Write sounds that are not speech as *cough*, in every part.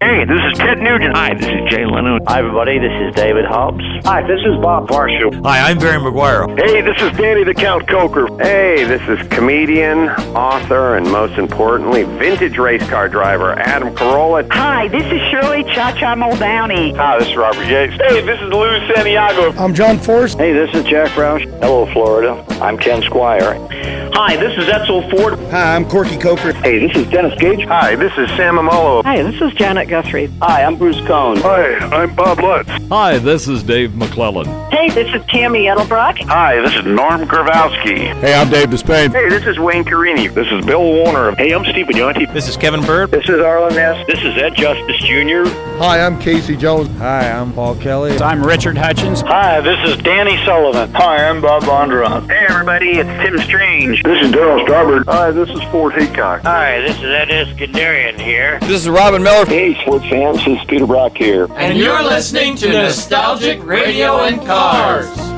Hey, this is Ted Nugent. Hi, this is Jay Leno. Hi, everybody. This is David Hobbs. Hi, this is Bob Marshall. Hi, I'm Barry McGuire. Hey, this is Danny the Count Koker. Hey, this is comedian, author, and most importantly, vintage race car driver Adam Carolla. Hi, this is Shirley Cha Cha Muldowney. Hi, this is Robert Yates. Hey, this is Lou Santiago. I'm John Forrest. Hey, this is Jack Roush. Hello, Florida. I'm Ken Squire. Hi, this is Edsel Ford. Hi, I'm Corky Coker. Hey, this is Dennis Gage. Hi, this is Sam Amolo. Hi, this is Janet Guthrie. Hi, I'm Bruce Cohn. Hi, I'm Bob Lutz. Hi, this is Dave McLellan. Hey, this is Tammy Edelbrock. Hi, this is Norm Grabowski. Hey, I'm Dave Despain. Hey, this is Wayne Carini. This is Bill Warner. Hey, I'm Steve Bignotti. This is Kevin Bird. This is Arlen Ness. This is Ed Justice Jr. Hi, I'm Casey Jones. Hi, I'm Paul Kelly. I'm Richard Hutchins. Hi, this is Danny Sullivan. Hi, I'm Bob Bondurant. Hey, everybody, it's Tim Strange. This is Darryl Starbird. Hi, this is Fort Haycock. Hi, this is Ed Iskenderian here. This is Robin Miller. Hey, sports fans, this is Peter Brock here. And you're listening to Nostalgic Radio and Cars.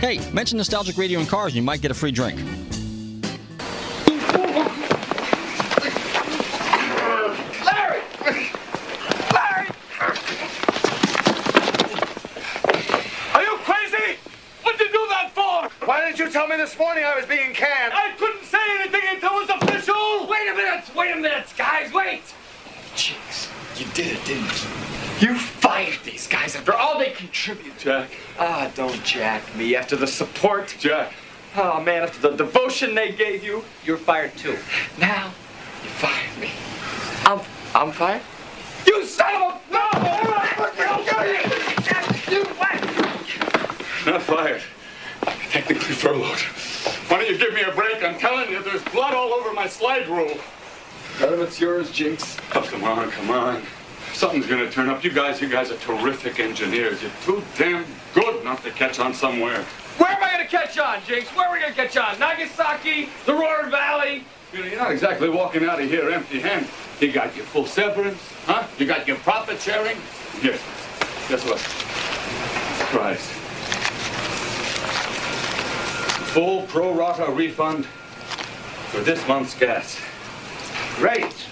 Hey, mention Nostalgic Radio and Cars and you might get a free drink. Larry! Larry! Are you crazy? What'd you do that for? Why didn't you tell me this morning I was being canned? I couldn't say anything until it was official! Wait a minute! Wait a minute, guys! Wait! Jeez, you did it, didn't you? You fired these guys after all they contribute. Jack. Ah, don't jack me. After the support. Jack. Oh, man, after the devotion they gave you. You're fired, too. Now, you fired me. I'm, I'm fired? You son of a... No! You what? Not fired. Technically furloughed. Why don't you give me a break? I'm telling you, there's blood all over my slide rule. None of it's yours, Jinx. Oh, come on, come on. Something's gonna turn up. You guys, you guys are terrific engineers. You're too damn good not to catch on somewhere. Where am I gonna catch on, Jinx? Where are we gonna catch on? Nagasaki? The Roaring Valley? You know, you're not exactly walking out of here empty-handed. You got your full severance, huh? You got your profit sharing. Here, guess what? Surprise. Full pro rata refund for this month's gas. Great.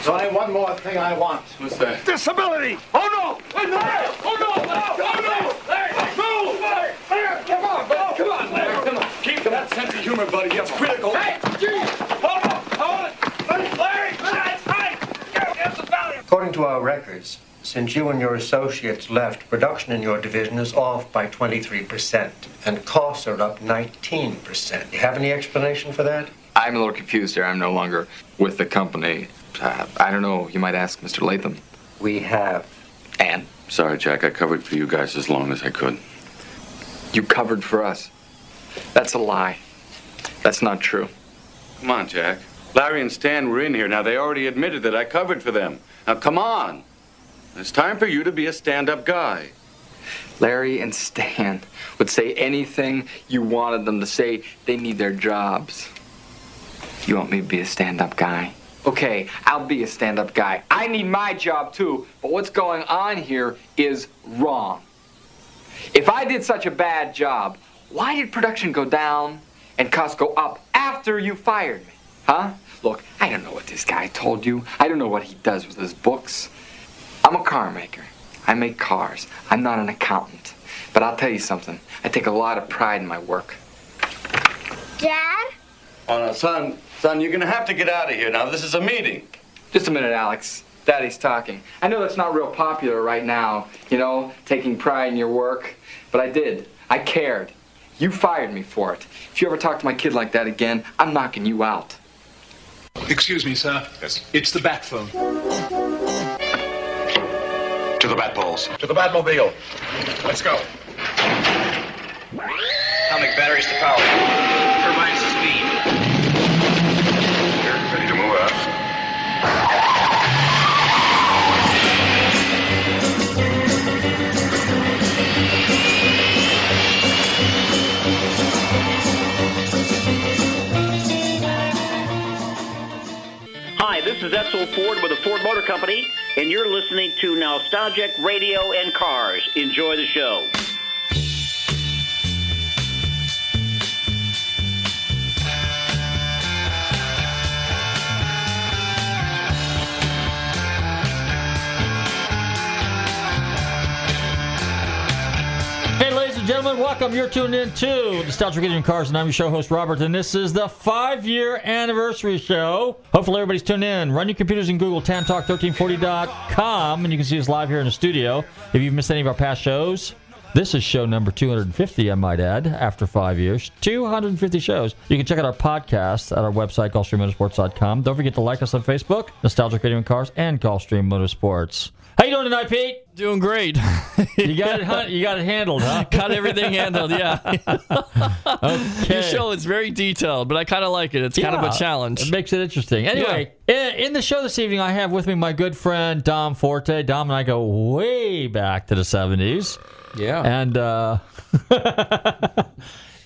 There's only one more thing I want. What's that? Disability! Oh no! Wait, Larry! Oh no! Oh no! Larry! No! Larry! Come on, come on, Larry, come on. Keep that sense of humor, buddy. It's critical. Hey, geez, hold on, hold it. Larry, hey, hey, According to our records, since you and your associates left, production in your division is off by 23%, and costs are up 19%. Do you have any explanation for that? I'm a little confused here. I'm no longer with the company. Uh, I don't know. You might ask Mr. Latham. We have. And? Sorry, Jack. I covered for you guys as long as I could. You covered for us? That's a lie. That's not true. Come on, Jack. Larry and Stan were in here. Now, they already admitted that I covered for them. Now, come on. It's time for you to be a stand up guy. Larry and Stan would say anything you wanted them to say. They need their jobs. You want me to be a stand up guy? Okay, I'll be a stand up guy. I need my job too, but what's going on here is wrong. If I did such a bad job, why did production go down and costs go up after you fired me? Huh? Look, I don't know what this guy told you. I don't know what he does with his books. I'm a car maker. I make cars. I'm not an accountant. But I'll tell you something. I take a lot of pride in my work. Dad? Oh, no, son, son, you're gonna have to get out of here now. This is a meeting. Just a minute, Alex. Daddy's talking. I know that's not real popular right now, you know, taking pride in your work, but I did. I cared. You fired me for it. If you ever talk to my kid like that again, I'm knocking you out. Excuse me, sir. Yes. It's the bat phone. To the bat balls. To the Batmobile. Let's go. Atomic batteries to power. This is Edsel Ford with the Ford Motor Company, and you're listening to Nostalgic Radio and Cars. Enjoy the show. Gentlemen, welcome. You're tuned in to Nostalgic Radio and Cars, and I'm your show host, Robert, and this is the five year anniversary show. Hopefully, everybody's tuned in. Run your computers and Google TanTalk1340.com, and you can see us live here in the studio. If you've missed any of our past shows, this is show number 250, I might add, after five years. 250 shows. You can check out our podcast at our website, GulfstreamMotorsports.com. Don't forget to like us on Facebook, Nostalgic Radio and Cars, and Gulfstream Motorsports. How you doing tonight, Pete? Doing great. *laughs* You got it. You got it handled, huh? *laughs* Got everything handled, yeah. *laughs* Okay. Your show is very detailed, but I kind of like it. It's kind of a challenge. It makes it interesting. Anyway, in, in the show this evening, I have with me my good friend Dom Forte. Dom and I go way back to the seventies. Yeah. And uh,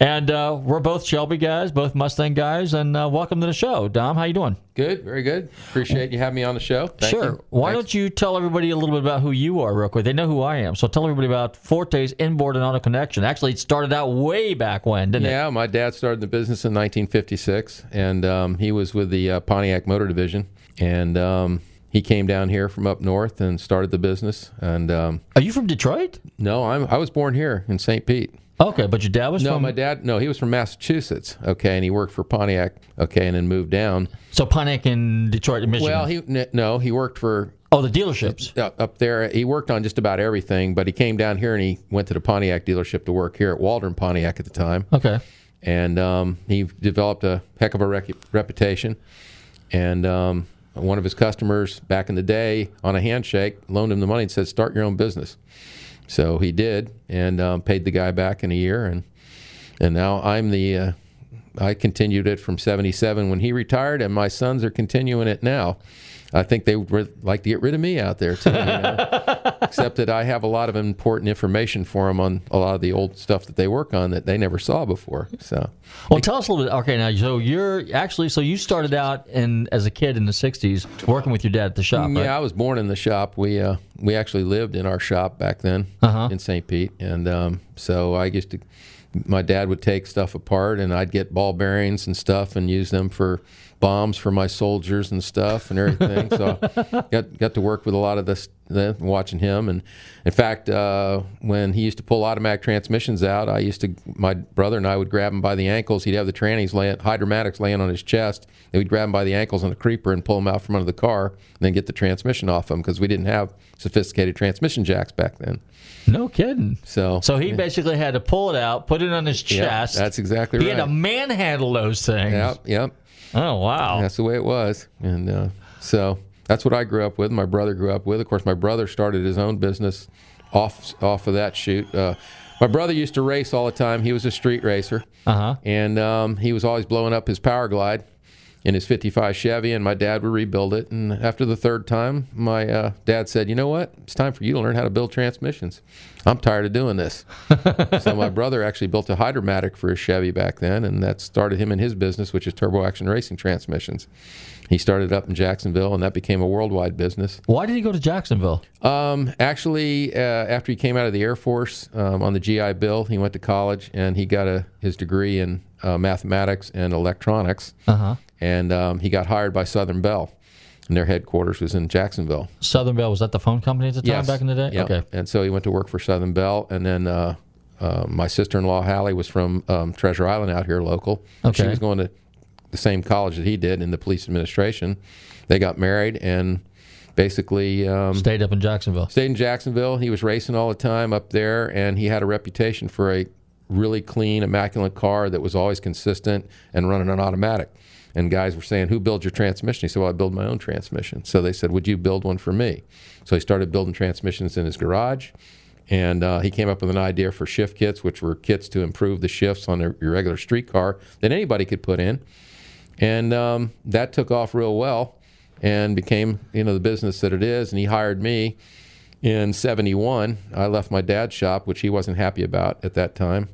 and uh, we're both Shelby guys, both Mustang guys, and uh, welcome to the show, Dom. How you doing? Good, very good. Appreciate you having me on the show. Thank sure. You. Why Thanks. don't you tell everybody a little bit about who you are, real quick? They know who I am, so tell everybody about Forte's Inboard and Auto Connection. Actually, it started out way back when, didn't it? Yeah, my dad started the business in 1956, and um, he was with the uh, Pontiac Motor Division, and um, he came down here from up north and started the business. And um, Are you from Detroit? no, I'm I was born here in St. Pete. Okay, but your dad was no, from my dad. No, he was from Massachusetts. Okay, and he worked for Pontiac. Okay, and then moved down. So Pontiac in Detroit, Michigan. Well, he no, he worked for oh the dealerships. up, up there. He worked on just about everything, but he came down here and he went to the Pontiac dealership to work here at Waldron Pontiac at the time. Okay. And um, he developed a heck of a rec- reputation. And um, one of his customers back in the day, on a handshake, loaned him the money and said, "Start your own business." So he did, and um, paid the guy back in a year, and and now I'm the. Uh, I continued it from '77 when he retired, and my sons are continuing it now. I think they would like to get rid of me out there too. You know? *laughs* Except that I have a lot of important information for them on a lot of the old stuff that they work on that they never saw before. So, Well, tell us a little bit. Okay, now so you're actually so you started out in as a kid in the '60s working with your dad at the shop, right? yeah, I was born in the shop. We uh, we actually lived in our shop back then Uh-huh. in St. Pete, and um, so I used to. My dad would take stuff apart, and I'd get ball bearings and stuff and use them for bombs for my soldiers and stuff and everything. so *laughs* got got to work with a lot of this, the, watching him. And in fact, uh, when he used to pull automatic transmissions out, I used to my brother and I would grab him by the ankles. He'd have the trannies laying, hydromatics laying on his chest. And we'd grab him by the ankles on the creeper and pull him out from under the car, and then get the transmission off him because we didn't have sophisticated transmission jacks back then. No kidding. So So he basically had to pull it out, put it on his Yeah, chest. that's exactly he right. He had to manhandle those things. Yep, yep. Oh wow. That's the way it was, and uh, so that's what I grew up with. My brother grew up with. Of course, my brother started his own business off off of that shoot. Uh, my brother used to race all the time. He was a street racer, uh-huh. and um, he was always blowing up his Power Glide in his ¡55 Chevy, and my dad would rebuild it. And after the third time, my uh, dad said, "You know what? It's time for you to learn how to build transmissions. I'm tired of doing this." *laughs* so my brother actually built a hydromatic for his Chevy back then, and that started him in his business, which is turbo action racing transmissions. He started up in Jacksonville, and that became a worldwide business. Why did he go to Jacksonville? Um, actually, uh, after he came out of the Air Force um, on the GI Bill, he went to college and he got a, his degree in uh, mathematics and electronics. Uh-huh. And um, he got hired by Southern Bell, and their headquarters was in Jacksonville. Southern Bell was that the phone company at the time Yes. back in the day? Yeah. Okay. And so he went to work for Southern Bell, and then uh, uh, my sister-in-law Hallie was from um, Treasure Island out here local. Okay. She was going to the same college that he did in the police administration. They got married and basically um, Stayed up in Jacksonville. Stayed in Jacksonville. He was racing all the time up there, and he had a reputation for a really clean, immaculate car that was always consistent and running an automatic. And guys were saying, "Who builds your transmission?" He said, "Well, I build my own transmission." So they said, "Would you build one for me?" So he started building transmissions in his garage, and uh, he came up with an idea for shift kits, which were kits to improve the shifts on a, your regular street car that anybody could put in. And um, that took off real well, and became you know the business that it is. And he hired me in 71 i left my dad's shop which he wasn't happy about at that time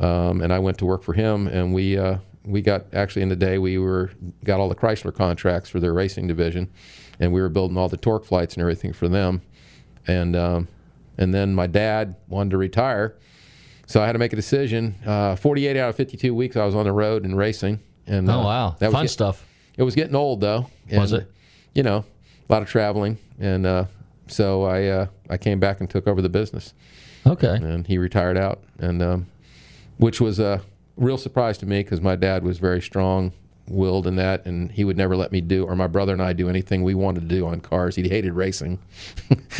um, and i went to work for him and we uh, we got actually in the day we were got all the chrysler contracts for their racing division and we were building all the TorqueFlites and everything for them and um, and then my dad wanted to retire so i had to make a decision uh, 48 out of 52 weeks i was on the road and racing and Oh, uh, wow. that was Fun get- stuff. it was getting old though Was it? you know a lot of traveling and uh, so I uh, I came back and took over the business. Okay. And he retired out, and um, which was a real surprise to me because my dad was very strong willed in that, and he would never let me do or my brother and I do anything we wanted to do on cars. He hated racing. *laughs*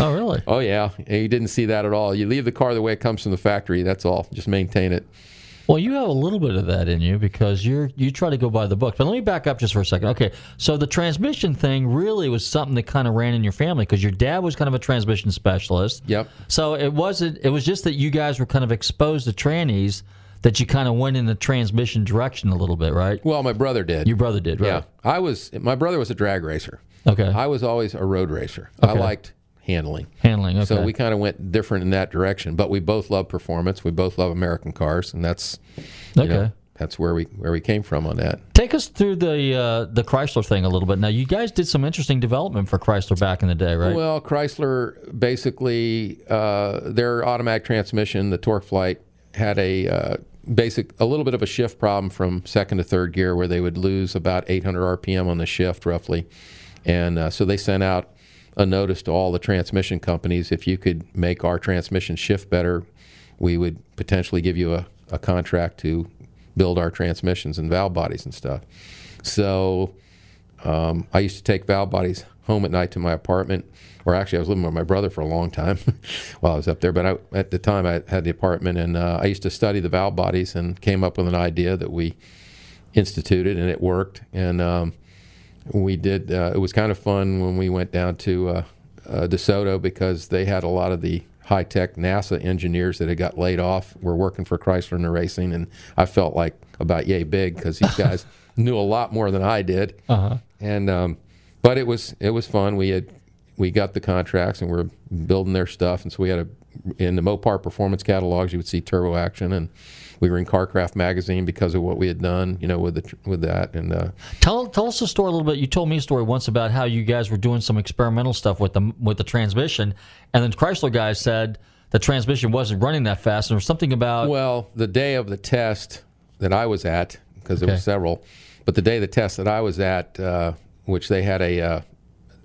Oh, really? oh yeah, he didn't see that at all. You leave the car the way it comes from the factory. That's all. Just maintain it. Well, you have a little bit of that in you because you're you try to go by the book. But let me back up just for a second. Okay, so the transmission thing really was something that kind of ran in your family because your dad was kind of a transmission specialist. Yep. So it wasn't. It was just that you guys were kind of exposed to trannies that you kind of went in the transmission direction a little bit, right? Well, my brother did. Your brother did, right? Yeah, I was. My brother was a drag racer. Okay. I was always a road racer. I liked handling. Handling. Okay. So we kind of went different in that direction, but we both love performance. We both love American cars, and that's you know, Okay. that's where we where we came from on that. Take us through the uh, the Chrysler thing a little bit. Now, you guys did some interesting development for Chrysler back in the day, right? Well, Chrysler basically uh, their automatic transmission, the TorqueFlite, had a uh, basic a little bit of a shift problem from second to third gear, where they would lose about 800 RPM on the shift roughly, and uh, so they sent out a notice to all the transmission companies if you could make our transmission shift better, we would potentially give you a, a contract to build our transmissions and valve bodies and stuff. So um, I used to take valve bodies home at night to my apartment, or actually, I was living with my brother for a long time *laughs* while I was up there. But I, at the time, I had the apartment, and uh, I used to study the valve bodies and came up with an idea that we instituted, and it worked. And um, we did. Uh, it was kind of fun when we went down to uh, uh, DeSoto because they had a lot of the high tech NASA engineers that had got laid off were working for Chrysler in the racing, and I felt like about yay big because these guys *laughs* knew a lot more than I did. Uh-huh. And um, but it was it was fun. We had we got the contracts and we are building their stuff, and so we had a in the Mopar performance catalogs you would see turbo action and. We were in CarCraft magazine because of what we had done, you know, with the with that, and uh, Tell tell us a story a little bit. You told me a story once about how you guys were doing some experimental stuff with the with the transmission, and then Chrysler guys said the transmission wasn't running that fast, and there was something about Well, the day of the test that I was at, because there Okay. were several, but the day of the test that I was at, uh, which they had a, uh,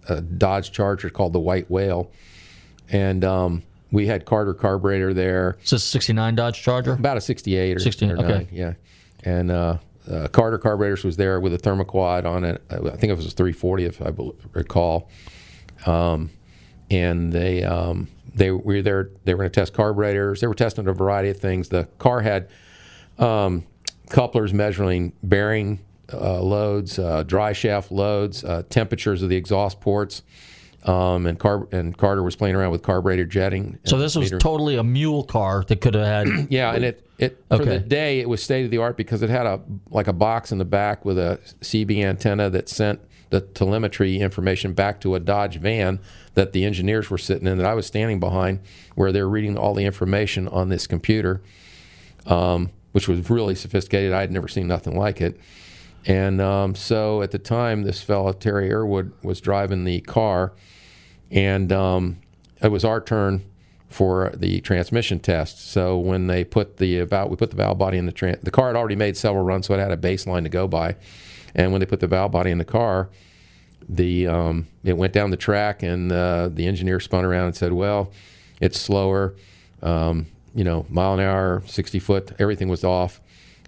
a Dodge Charger called the White Whale, and um, we had Carter carburetor there. So it's a 69 Dodge Charger? About a 68 or 16, or okay. 9, yeah. And uh, uh, Carter carburetors was there with a thermoquad on it. I think it was a 340, if I recall. Um, and they um, they were there. They were going to test carburetors. They were testing a variety of things. The car had um, couplers measuring bearing uh, loads, uh, dry shaft loads, uh, temperatures of the exhaust ports. Um, and, Car- and Carter was playing around with carburetor jetting. So this was meter- totally a mule car that could have had. *clears throat* yeah, and it it for Okay. the day it was state of the art because it had a like a box in the back with a CB antenna that sent the telemetry information back to a Dodge van that the engineers were sitting in that I was standing behind, where they're reading all the information on this computer, um, which was really sophisticated. I had never seen nothing like it. And um, so at the time, this fellow Terry Irwood was driving the car, and um, it was our turn for the transmission test. So when they put the valve, we put the valve body in the the car had already made several runs, so it had a baseline to go by. And when they put the valve body in the car, the um, it went down the track, and uh, the engineer spun around and said, "Well, it's slower. Um, you know, mile an hour, 60 foot, everything was off."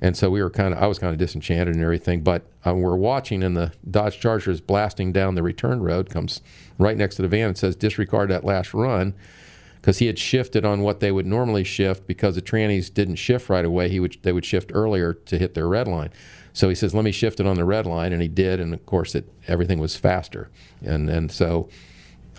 And so we were kind of, I was kind of disenchanted and everything. But uh, we're watching, and the Dodge Charger is blasting down the return road, comes right next to the van and says, "Disregard that last run." because he had shifted on what they would normally shift because the trannies didn't shift right away. He would they would shift earlier to hit their red line. So he says, "Let me shift it on the red line," and he did, and of course, it everything was faster, and and so.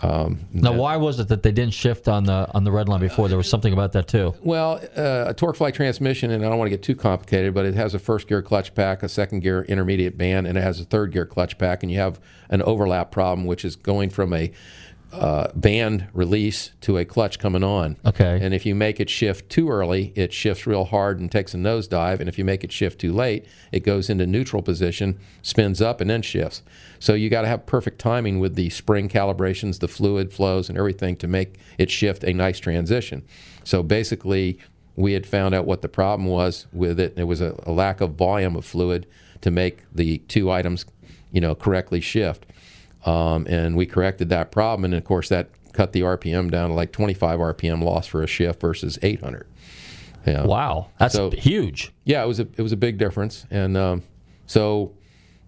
Um, Now, why was it that they didn't shift on the on the red line before? There was something about that too. Well, uh, a TorqueFlite transmission, and I don't want to get too complicated, but it has a first gear clutch pack, a second gear intermediate band, and it has a third gear clutch pack, and you have an overlap problem, which is going from a uh, band release to a clutch coming on. Okay. And if you make it shift too early, it shifts real hard and takes a nosedive. And if you make it shift too late, it goes into neutral position, spins up, and then shifts. So you got to have perfect timing with the spring calibrations, the fluid flows, and everything to make it shift a nice transition. So basically, we had found out what the problem was with it. It was a, a lack of volume of fluid to make the two items, you know, correctly shift. Um, and we corrected that problem, and of course that cut the RPM down to like 25 RPM loss for a shift versus 800. Yeah. Wow, that's huge. Yeah, it was a it was a big difference, and um, so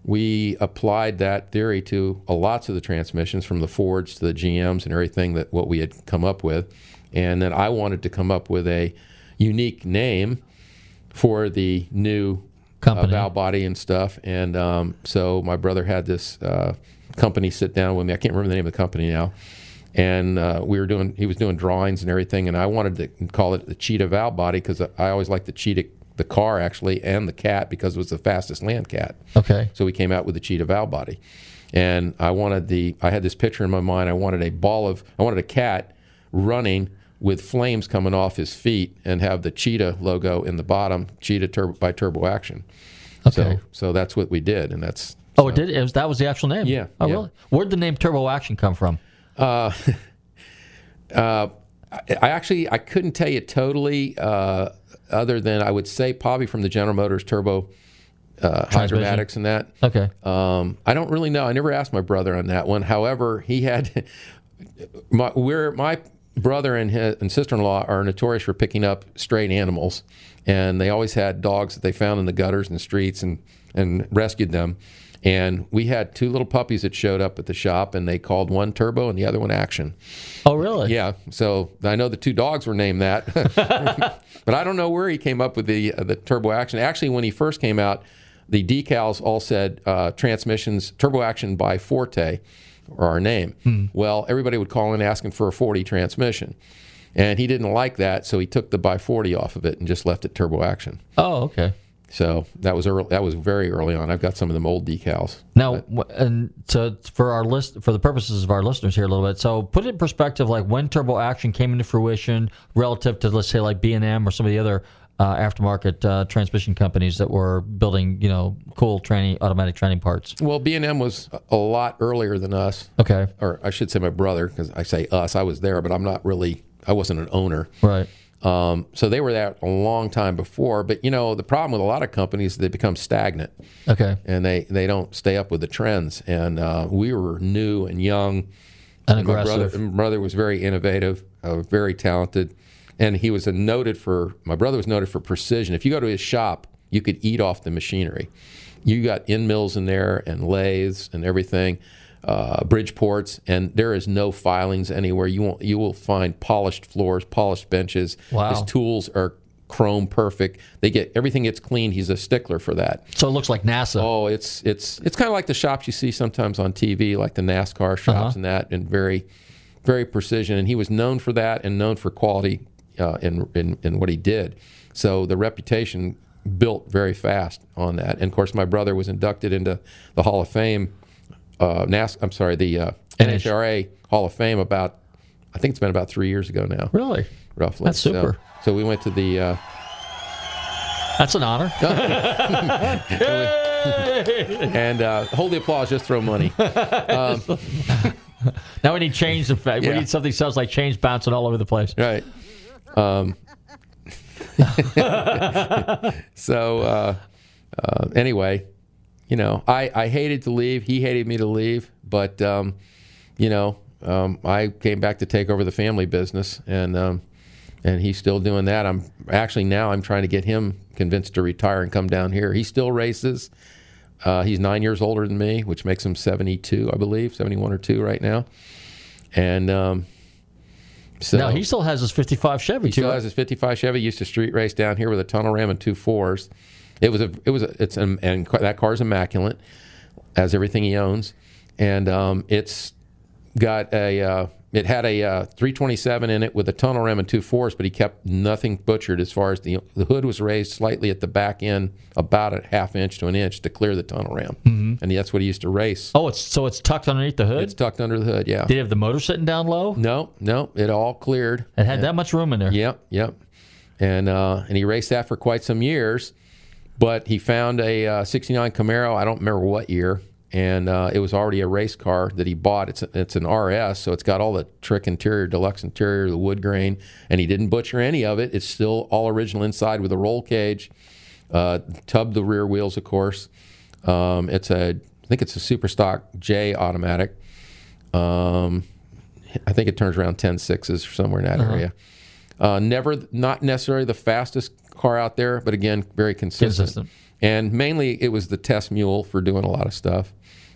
we applied that theory to a lots of the transmissions, from the Fords to the GMs and everything that what we had come up with, and then I wanted to come up with a unique name for the new uh, Company. valve body and stuff, and um, so my brother had this uh, company sit down with me. I can't remember the name of the company now. And uh, we were doing, he was doing drawings and everything, and I wanted to call it the cheetah valve body because I always liked the cheetah, the car actually, and the cat because it was the fastest land cat. Okay. So we came out with the cheetah valve body, and I wanted the, I had this picture in my mind. I wanted a ball of, I wanted a cat running with flames coming off his feet and have the cheetah logo in the bottom, cheetah turbo by turbo action. Okay. So, so that's what we did, and that's Oh, it did. It was, that was the actual name. Yeah, Oh, yeah. really? Where'd the name Turbo Action come from? Uh, *laughs* uh, I actually I couldn't tell you totally, uh, other than I would say probably from the General Motors turbo uh, hydramatics and that. Okay. Um, I don't really know. I never asked my brother on that one. However, he had *laughs* my we're my brother and his and sister-in-law are notorious for picking up strayed animals, and they always had dogs that they found in the gutters and streets and and rescued them. And we had two little puppies that showed up at the shop, and they called one Turbo and the other one Action. Oh, really? Yeah. So I know the two dogs were named that, *laughs* but I don't know where he came up with the uh, the Turbo Action. Actually, when he first came out, the decals all said uh, transmissions Turbo Action by Forte, or our name. Hmm. Well, everybody would call in asking for a Forte transmission, and he didn't like that, so he took the by Forte off of it and just left it Turbo Action. Oh, okay. So that was early, that was very early on. I've got some of them old decals. Now, wh- and to for our list for the purposes of our listeners here a little bit. So, put it in perspective, like when Turbo Action came into fruition relative to let's say like B and M or some of the other uh, aftermarket uh, transmission companies that were building, you know, cool training automatic training parts. Well, B and M was a lot earlier than us. Okay. Or I should say my brother, because I say us. I was there, but I'm not really. I wasn't an owner. Right. Um, so they were there a long time before. But you know, the problem with a lot of companies they become stagnant. Okay. And they they don't stay up with the trends. And uh, we were new and young. And my brother, aggressive. my brother was very innovative, uh, very talented, and he was a noted for. My brother was noted for precision. If you go to his shop, you could eat off the machinery. You got in mills in there and lathes and everything, uh, bridge ports, and there is no filings anywhere. You won't. You will find polished floors, polished benches. Wow. His tools are chrome perfect. They get everything gets cleaned. He's a stickler for that. So it looks like NASA. Oh, it's it's it's kind of like the shops you see sometimes on TV, like the NASCAR shops Uh-huh. and that, and very very precision. And he was known for that and known for quality uh, in, in in what he did. So the reputation built very fast on that. And of course, my brother was inducted into the Hall of Fame. Uh, NAS, I'm sorry, the uh, NHRA Hall of Fame about I think it's been about three years ago now. Really? Roughly. That's So- super. So, we went to the. Uh, That's an honor. *laughs* and uh, hold the applause, just throw money. Um, *laughs* now we need change effect. Yeah. We need something that sounds like change bouncing all over the place. Right. Um, *laughs* so uh, uh, anyway, you know, I, I hated to leave. He hated me to leave, but um, you know, um, I came back to take over the family business, and um, and he's still doing that. I'm actually now I'm trying to get him convinced to retire and come down here. He still races. Uh, he's nine years older than me, which makes him 72, I believe, 71 or two right now. And um, so no, he still has his 55 Chevy he too. still has his 55 Chevy. Used to street race down here with a tunnel ram and two fours. It was a, it was a, it's an, and that car's immaculate, as everything he owns, and um, it's got a, uh, it had a uh, 327 in it with a tunnel ram and two fours, but he kept nothing butchered as far as the the hood was raised slightly at the back end, about a half inch to an inch to clear the tunnel ram, Mhm. and that's what he used to race. Oh, it's so it's tucked underneath the hood. It's tucked under the hood, yeah. Did he have the motor sitting down low? No, no, it all cleared. It had that much room in there. Yep, yep. And uh, and he raced that for quite some years, but he found a uh, '69 Camaro. I don't remember what year, and uh, it was already a race car that he bought. It's it's an RS, so it's got all the trick interior, deluxe interior, the wood grain, and he didn't butcher any of it. It's still all original inside with a roll cage, uh, tub the rear wheels, of course. Um, it's a I think it's a super stock J automatic. Um, I think it turns around 10 sixes or somewhere in that Uh-huh. area. Uh, never, not necessarily the fastest car out there, but again, very consistent. Consistent. And mainly, it was the test mule for doing a lot of stuff,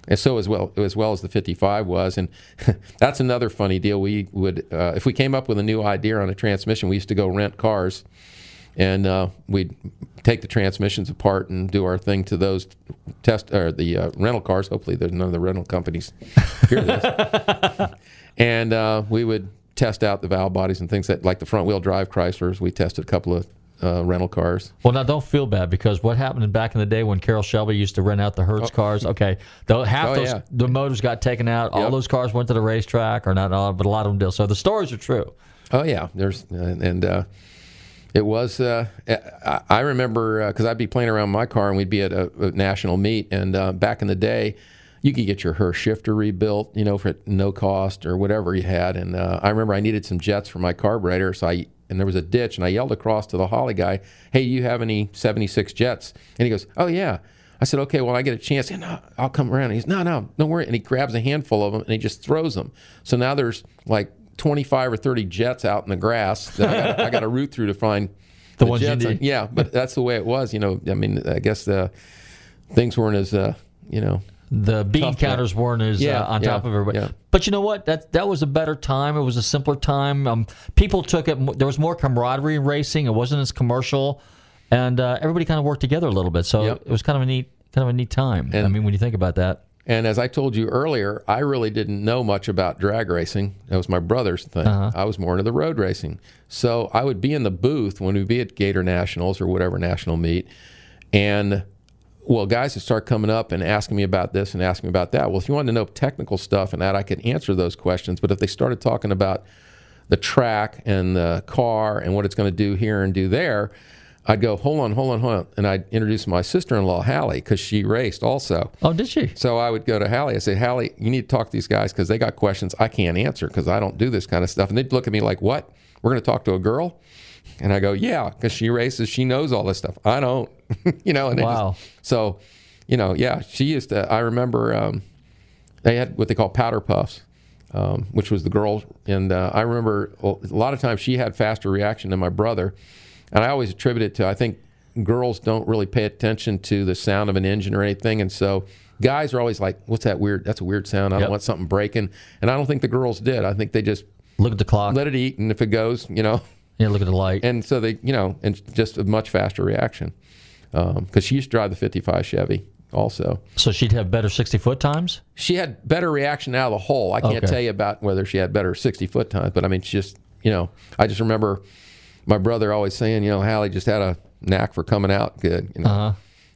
and so as well as well as the 55 was. And *laughs* that's another funny deal. We would, uh, if we came up with a new idea on a transmission, we used to go rent cars, and uh, we'd take the transmissions apart and do our thing to those test or the uh, rental cars. Hopefully, there's none of the rental companies hear this *laughs* and uh, we would test out the valve bodies and things that, like the front wheel drive Chryslers. We tested a couple of uh, rental cars. Well, now don't feel bad because what happened back in the day when Carroll Shelby used to rent out the Hertz cars? Okay, though half Oh, those yeah. the motors got taken out. All those cars went to the racetrack, or not all, but a lot of them did. So the stories are true. Oh yeah, there's and, and uh, it was. Uh, I, remember because I'd be playing around my car and we'd be at a, a national meet, and uh, back in the day. You could get your Hurst shifter rebuilt, you know, for no cost or whatever you had. And uh, I remember I needed some jets for my carburetor, so I and there was a ditch, and I yelled across to the Holley guy, "Hey, you have any '76 jets?" And he goes, "Oh yeah." I said, "Okay, well, I get a chance, and no, I'll come around." And he's, "No, no, don't worry." And he grabs a handful of them and he just throws them. So now there's like 25 or 30 jets out in the grass that I got, to root through to find *laughs* The ones you jets. need. Yeah, but that's the way it was. You know, I mean, I guess the things weren't as, uh, you know, The bean counters weren't as Yeah, uh, on yeah, top of everybody. yeah. But you know what? That that was a better time. It was a simpler time. Um, people took it. There was more camaraderie in racing. It wasn't as commercial, and uh, everybody kind of worked together a little bit. So Yep. it was kind of a neat, kind of a neat time. I mean, when you think about that. And as I told you earlier, I really didn't know much about drag racing. That was my brother's thing. Uh-huh. I was more into the road racing. So I would be in the booth when we'd be at Gator Nationals or whatever national meet. And, well, guys would start coming up and asking me about this and asking me about that. Well, if you wanted to know technical stuff and that, I could answer those questions. But if they started talking about the track and the car and what it's going to do here and do there, I'd go, hold on, hold on, hold on. And I'd introduce my sister in law, Hallie, because she raced also. Oh, did she? So I would go to Hallie. I say, Hallie, you need to talk to these guys because they got questions I can't answer because I don't do this kind of stuff. And they'd look at me like, what? We're going to talk to a girl? And I go, yeah, because she races, she knows all this stuff. I don't, *laughs* you know. And Wow. Just, so, you know, yeah, she used to. I remember um, they had what they call powder puffs, um, which was the girls. And uh, I remember a lot of times she had faster reaction than my brother, and I always attribute it to I think girls don't really pay attention to the sound of an engine or anything, and so. Guys are always like, "What's that weird? That's a weird sound. I Yep. don't want something breaking." And I don't think the girls did. I think they just Look at the clock. let it eat, and if it goes, you know, Yeah, look at the light. and so they, you know, and just a much faster reaction. Because she used to drive the 55 Chevy also. So she'd have better 60 foot times? She had better reaction out of the hole. I can't Okay. tell you about whether she had better 60 foot times, but I mean, she just, you know, I just remember my brother always saying, you know, Hallie just had a knack for coming out good, you know. Uh-huh.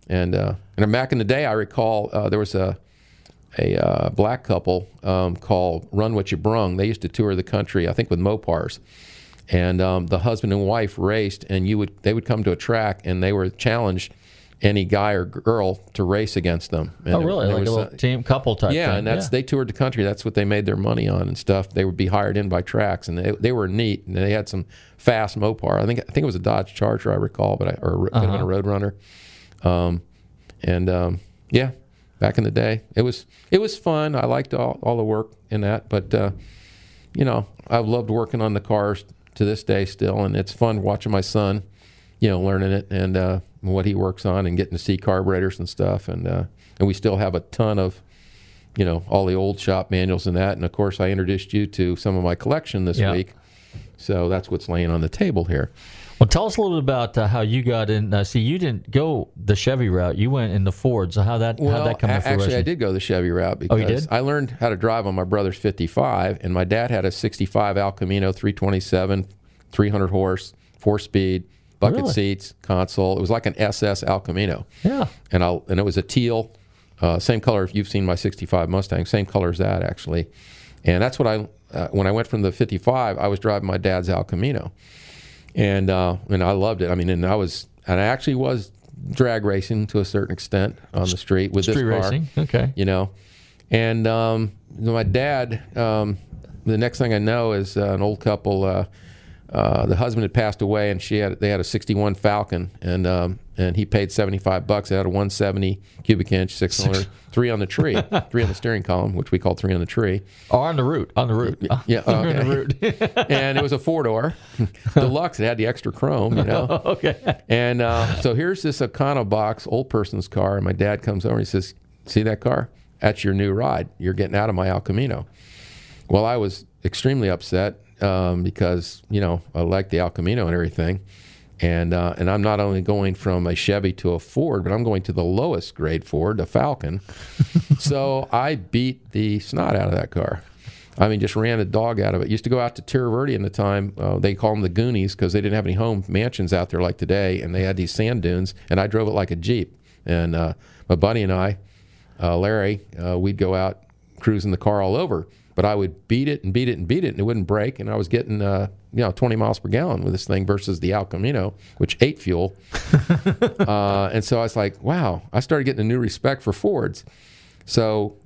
And uh, and back in the day, I recall uh, there was a a uh, black couple um, called Run What You Brung. They used to tour the country, I think, with Mopars. And um, the husband and wife raced, and you would they would come to a track, and they were challenged any guy or girl to race against them. And oh, it- really? there Like a little uh, team couple type yeah, thing. and that's they toured the country. That's what they made their money on and stuff. They would be hired in by tracks, and they, they were neat. And they had some fast Mopar. I think I think it was a Dodge Charger, I recall, but I, or it could have been a Uh-huh. Roadrunner. Um, and um, yeah, back in the day, it was it was fun. I liked all, all the work in that, but uh, you know, I've loved working on the cars to this day still, and it's fun watching my son, you know, learning it and uh, what he works on and getting to see carburetors and stuff, and uh, and we still have a ton of, you know, all the old shop manuals and that, and of course I introduced you to some of my collection this Yeah. week, so that's what's laying on the table here. Well, tell us a little bit about uh, how you got in. Uh, see, you didn't go the Chevy route. You went in the Ford. So how that how that come to actually, fruition? I did go the Chevy route Oh, because did? I learned how to drive on my brother's 55, and my dad had a 65 El Camino 327, 300 horse, four speed, bucket Really? seats, console. It was like an SS El Camino, Yeah. and I and it was a teal, uh, same color. If you've seen my 65 Mustang, same color as that actually, and that's what I uh, when I went from the 55, I was driving my dad's El Camino, and uh, and I loved it. I mean, and I was and I actually was drag racing to a certain extent on the street with Street this car. racing. Okay. You know, and um, my dad. Um, the next thing I know is uh, an old couple. Uh, uh, the husband had passed away, and she had they had a '61 Falcon, and um, and he paid 75 bucks. It had a 170 cubic inch, six cylinder, three on the tree, *laughs* three on the steering column, which we called three on the tree. Oh, on the route. On the route. Yeah, *laughs* on okay. the route. *laughs* and it was a four door deluxe. It had the extra chrome, you know. okay. And uh, so here's this Econo box, old person's car, and my dad comes over and he says, "See that car? That's your new ride. You're getting out of my El Camino." Well, I was extremely upset um, because you know I like the El Camino and everything, and uh, and I'm not only going from a Chevy to a Ford, but I'm going to the lowest grade Ford, a Falcon. *laughs* so I beat the snot out of that car. I mean, just ran a dog out of it. Used to go out to Tierra Verde in the time. Uh, they call them the Goonies because they didn't have any home mansions out there like today, and they had these sand dunes. And I drove it like a jeep. And uh, my buddy and I, uh, Larry, uh, we'd go out cruising the car all over. But I would beat it and beat it and beat it, and it wouldn't break. And I was getting, uh, you know, 20 miles per gallon with this thing versus the El Camino, which ate fuel. *laughs* uh, and so I was like, wow, I started getting a new respect for Fords. So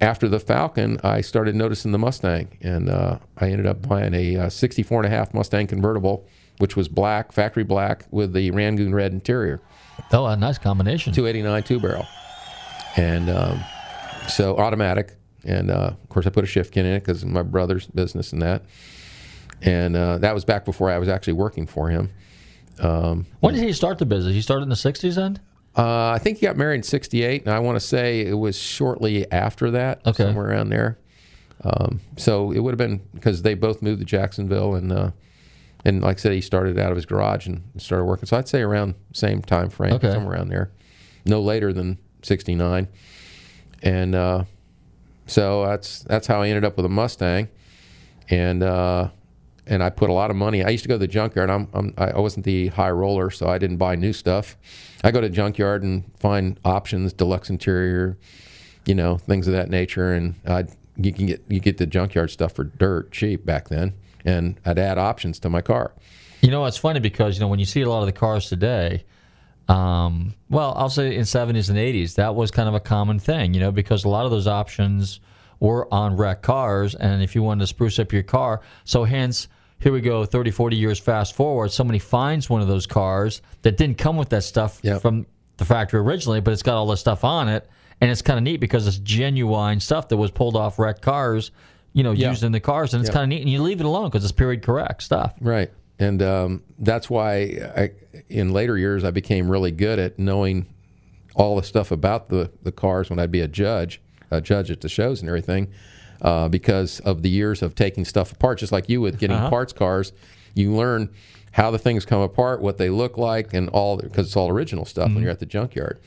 after the Falcon, I started noticing the Mustang, and uh, I ended up buying a uh, 64 and a half Mustang convertible, which was black, factory black, with the Rangoon red interior. Oh, a nice combination. 289 two barrel, and um, so automatic, and uh, of course I put a shift kit in it because my brother's business and that, and uh, that was back before I was actually working for him. Um, When did he start the business? He started in the 60s then? uh, I think he got married in '68, and I want to say it was shortly after that, Okay. somewhere around there. Um, so it would have been because they both moved to Jacksonville, and uh, and like I said, he started out of his garage and started working. So I'd say around same time frame, Okay. somewhere around there, no later than '69, and uh, so that's that's how I ended up with a Mustang, and uh, and I put a lot of money. I used to go to the junkyard. I'm, I'm I wasn't the high roller, so I didn't buy new stuff. I go to junkyard and find options, deluxe interior, you know, things of that nature, and I you can get you get the junkyard stuff for dirt cheap back then, and I'd add options to my car. You know, it's funny because, you know, when you see a lot of the cars today, um, well, I'll say in 70s and 80s, that was kind of a common thing, you know, because a lot of those options were on wreck cars. And if you wanted to spruce up your car, so hence here we go 30, 40 years fast forward. Somebody finds one of those cars that didn't come with that stuff from the factory originally, but it's got all this stuff on it. And it's kind of neat because it's genuine stuff that was pulled off wrecked cars, you know, Yeah. used in the cars. And it's Yeah. kind of neat. And you leave it alone because it's period correct stuff. Right. And um, that's why I, in later years I became really good at knowing all the stuff about the, the cars when I'd be a judge, a judge at the shows and everything, uh, because of the years of taking stuff apart, just like you with getting Uh-huh. parts cars. You learn how the things come apart, what they look like, and all because it's all original stuff when you're at the junkyard.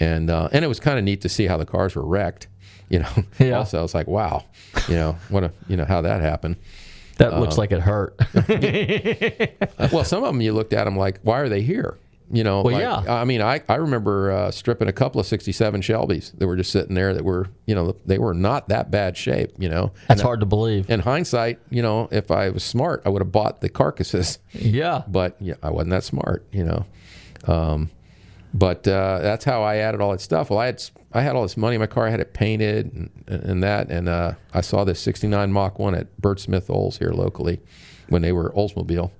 And uh, and it was kind of neat to see how the cars were wrecked. You know, *laughs* Yeah. also I was like, wow, you know what a you know how that happened. That looks Uh, like it hurt. *laughs* *laughs* well, some of them you looked at them like, why are they here? You know, Well, like- yeah. I mean, I, I remember uh, stripping a couple of '67 Shelbys that were just sitting there that were, you know, they were not that bad shape. You know, That's And, hard to believe. In hindsight, you know, if I was smart, I would have bought the carcasses. Yeah. But yeah, I wasn't that smart. You know, um, but uh, that's how I added all that stuff. Well, I had I had all this money in my car. I had it painted and, and that, and uh, I saw this '69 Mach One at Bert Smith Olds here locally when they were Oldsmobile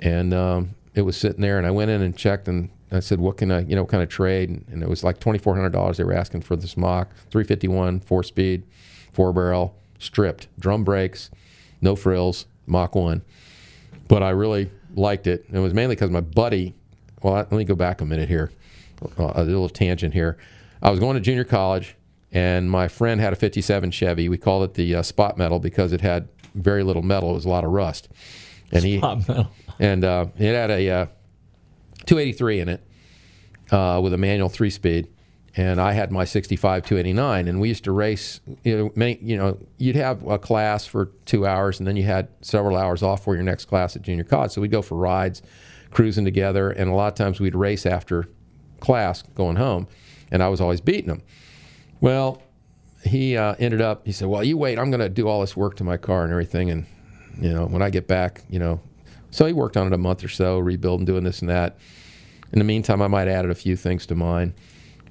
and um, it was sitting there. And I went in and checked, and I said, "What can I, you know, kind of trade?" And, and it was like twenty four hundred dollars. They were asking for this Mach three fifty one, four speed, four barrel, stripped, drum brakes, no frills, Mach one. But I really liked it. And it was mainly because my buddy. Well, let me go back a minute here. Uh, a little tangent here. I was going to junior college, and my friend had a '57 Chevy. We called it the uh, spot metal because it had very little metal. It was a lot of rust. And he Spot metal. and uh, it had a uh, 283 in it uh, with a manual three speed. And I had my 65 289, and we used to race. You know, many, you know, you'd have a class for two hours, and then you had several hours off for your next class at junior college. So we'd go for rides, cruising together, and a lot of times we'd race after class going home, and I was always beating him. Well, he uh, ended up. He said, "Well, you wait. I'm going to do all this work to my car and everything, and you know, when I get back, you know." So he worked on it a month or so, rebuilding, doing this and that. In the meantime, I might added a few things to mine,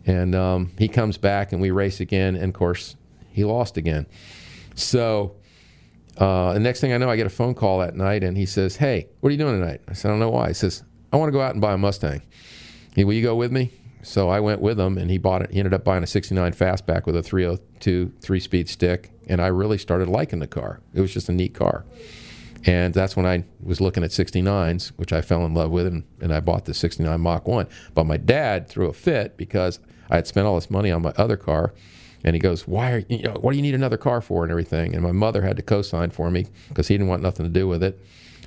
and um, he comes back and we race again, and of course, he lost again. So uh, the next thing I know, I get a phone call that night, and he says, "Hey, what are you doing tonight?" I said, "I don't know why." He says, "I want to go out and buy a Mustang. Hey, will you go with me?" So I went with him, and he bought it. He ended up buying a '69 Fastback with a 302 three-speed stick, and I really started liking the car. It was just a neat car, and that's when I was looking at 69s, which I fell in love with, and, and I bought the '69 Mach One. But my dad threw a fit because I had spent all this money on my other car. And he goes, "Why are you know, what do you need another car for and everything?" And my mother had to co-sign for me because he didn't want nothing to do with it.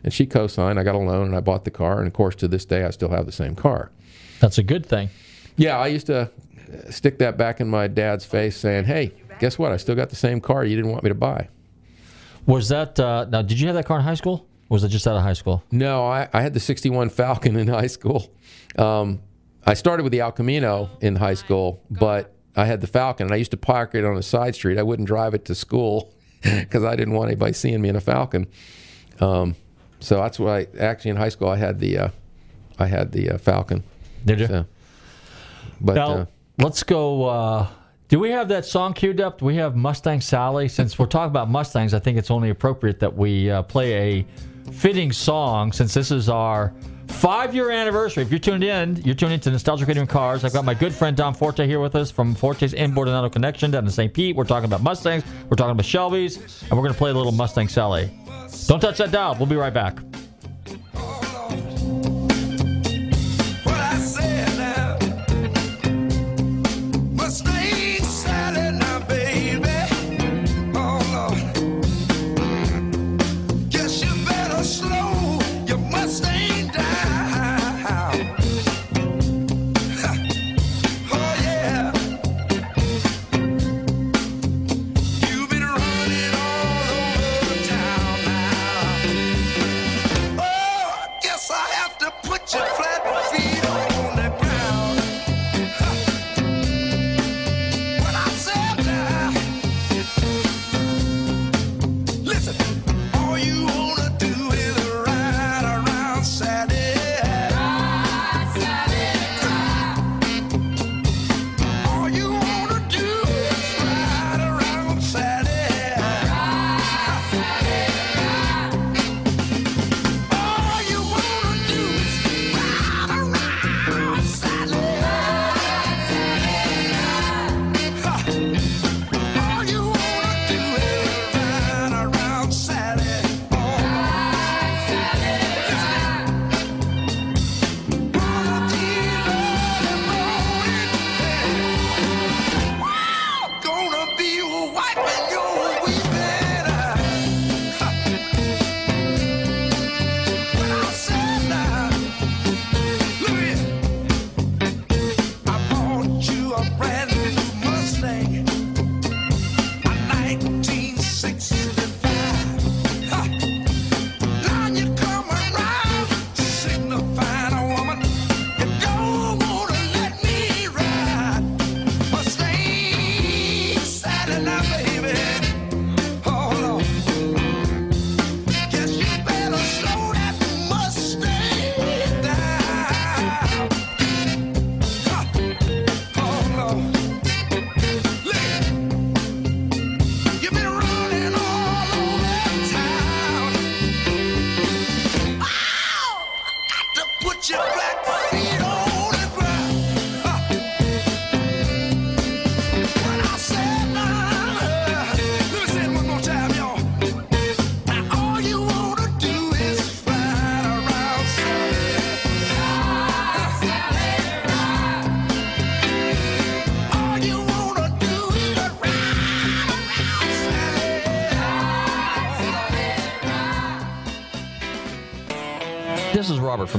And she co-signed. I got a loan and I bought the car. And of course, to this day, I still have the same car. That's a good thing. Yeah, I used to stick that back in my dad's face, saying, "Hey, guess what? I still got the same car you didn't want me to buy." Was that uh, now? Did you have that car in high school? Or was it just out of high school? No, I, I had the '61 Falcon in high school. Um, I started with the El Camino in high school, but I had the Falcon, and I used to park it on a side street. I wouldn't drive it to school *laughs* because I didn't want anybody seeing me in a Falcon. Um, so that's why actually in high school I had the uh, I had the uh, Falcon. Did you? So, but now, uh, let's go. Uh, do we have that song queued up? Do we have Mustang Sally? Since we're talking about Mustangs, I think it's only appropriate that we uh, play a fitting song since this is our five year anniversary. If you're tuned in, you're tuned into Nostalgic Radio Cars. I've got my good friend Dom Forte here with us from Forte's Inboard and Auto Connection down in St. Pete. We're talking about Mustangs, we're talking about Shelby's, and we're going to play a little Mustang Sally. Don't touch that dial. We'll be right back.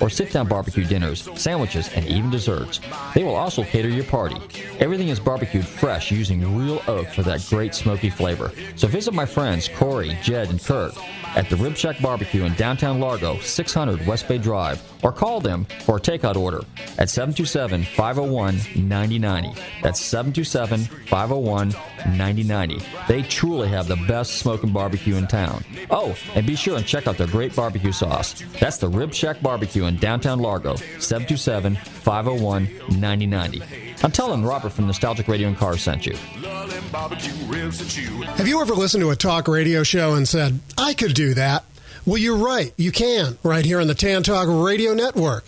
or sit-down barbecue dinners, sandwiches, and even desserts. They will also cater your party. Everything is barbecued fresh using real oak for that great smoky flavor. So visit my friends Corey, Jed, and Kurt at the Rib Shack Barbecue in downtown Largo, 600 West Bay Drive, or call them for a takeout order at 727 501 9090. That's 727 501 9090. They truly have the best smoking barbecue in town. Oh, and be sure and check out their great barbecue sauce. That's the Rib Shack Barbecue in downtown Largo, 727 501 9090. I'm telling Robert from Nostalgic Radio and Cars sent you. Have you ever listened to a talk radio show and said, I could do that? Well, you're right. You can, right here on the Tan Talk Radio Network.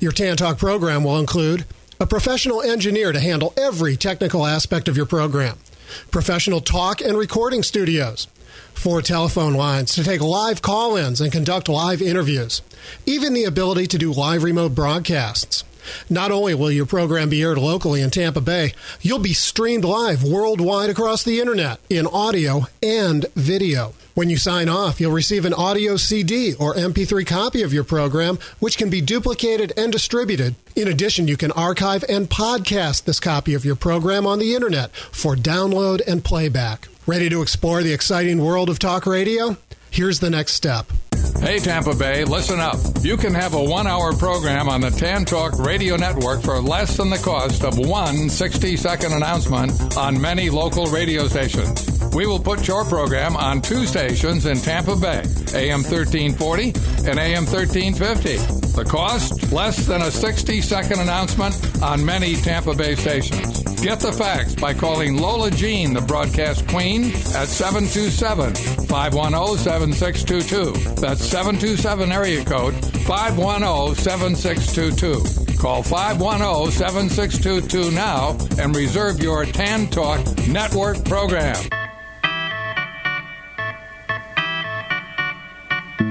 Your Tan Talk program will include a professional engineer to handle every technical aspect of your program, professional talk and recording studios, four telephone lines to take live call ins and conduct live interviews, even the ability to do live remote broadcasts. Not only will your program be aired locally in Tampa Bay, you'll be streamed live worldwide across the internet in audio and video. When you sign off, you'll receive an audio CD or MP3 copy of your program, which can be duplicated and distributed. In addition, you can archive and podcast this copy of your program on the internet for download and playback. Ready to explore the exciting world of talk radio? Here's the next step. Hey, Tampa Bay, listen up. You can have a one hour program on the Tan Talk Radio Network for less than the cost of one 60 second announcement on many local radio stations. We will put your program on two stations in Tampa Bay, AM 1340 and AM 1350. The cost? Less than a 60 second announcement on many Tampa Bay stations. Get the facts by calling Lola Jean, the broadcast queen, at 727 510 7622. That's 727 area code 510 7622. Call 510 7622 now and reserve your Tan Talk Network program.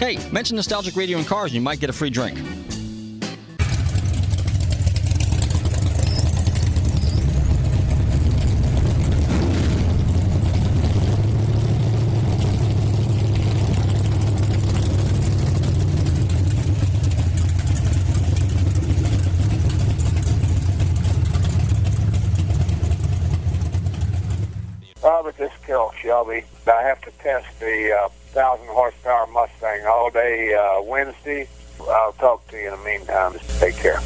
Hey, mention Nostalgic Radio and Cars and you might get a free drink. Robert, this is Carroll Shelby. I have to test the uh, 1,000 horsepower Mustang all day uh, Wednesday. I'll talk to you in the meantime. Just take care.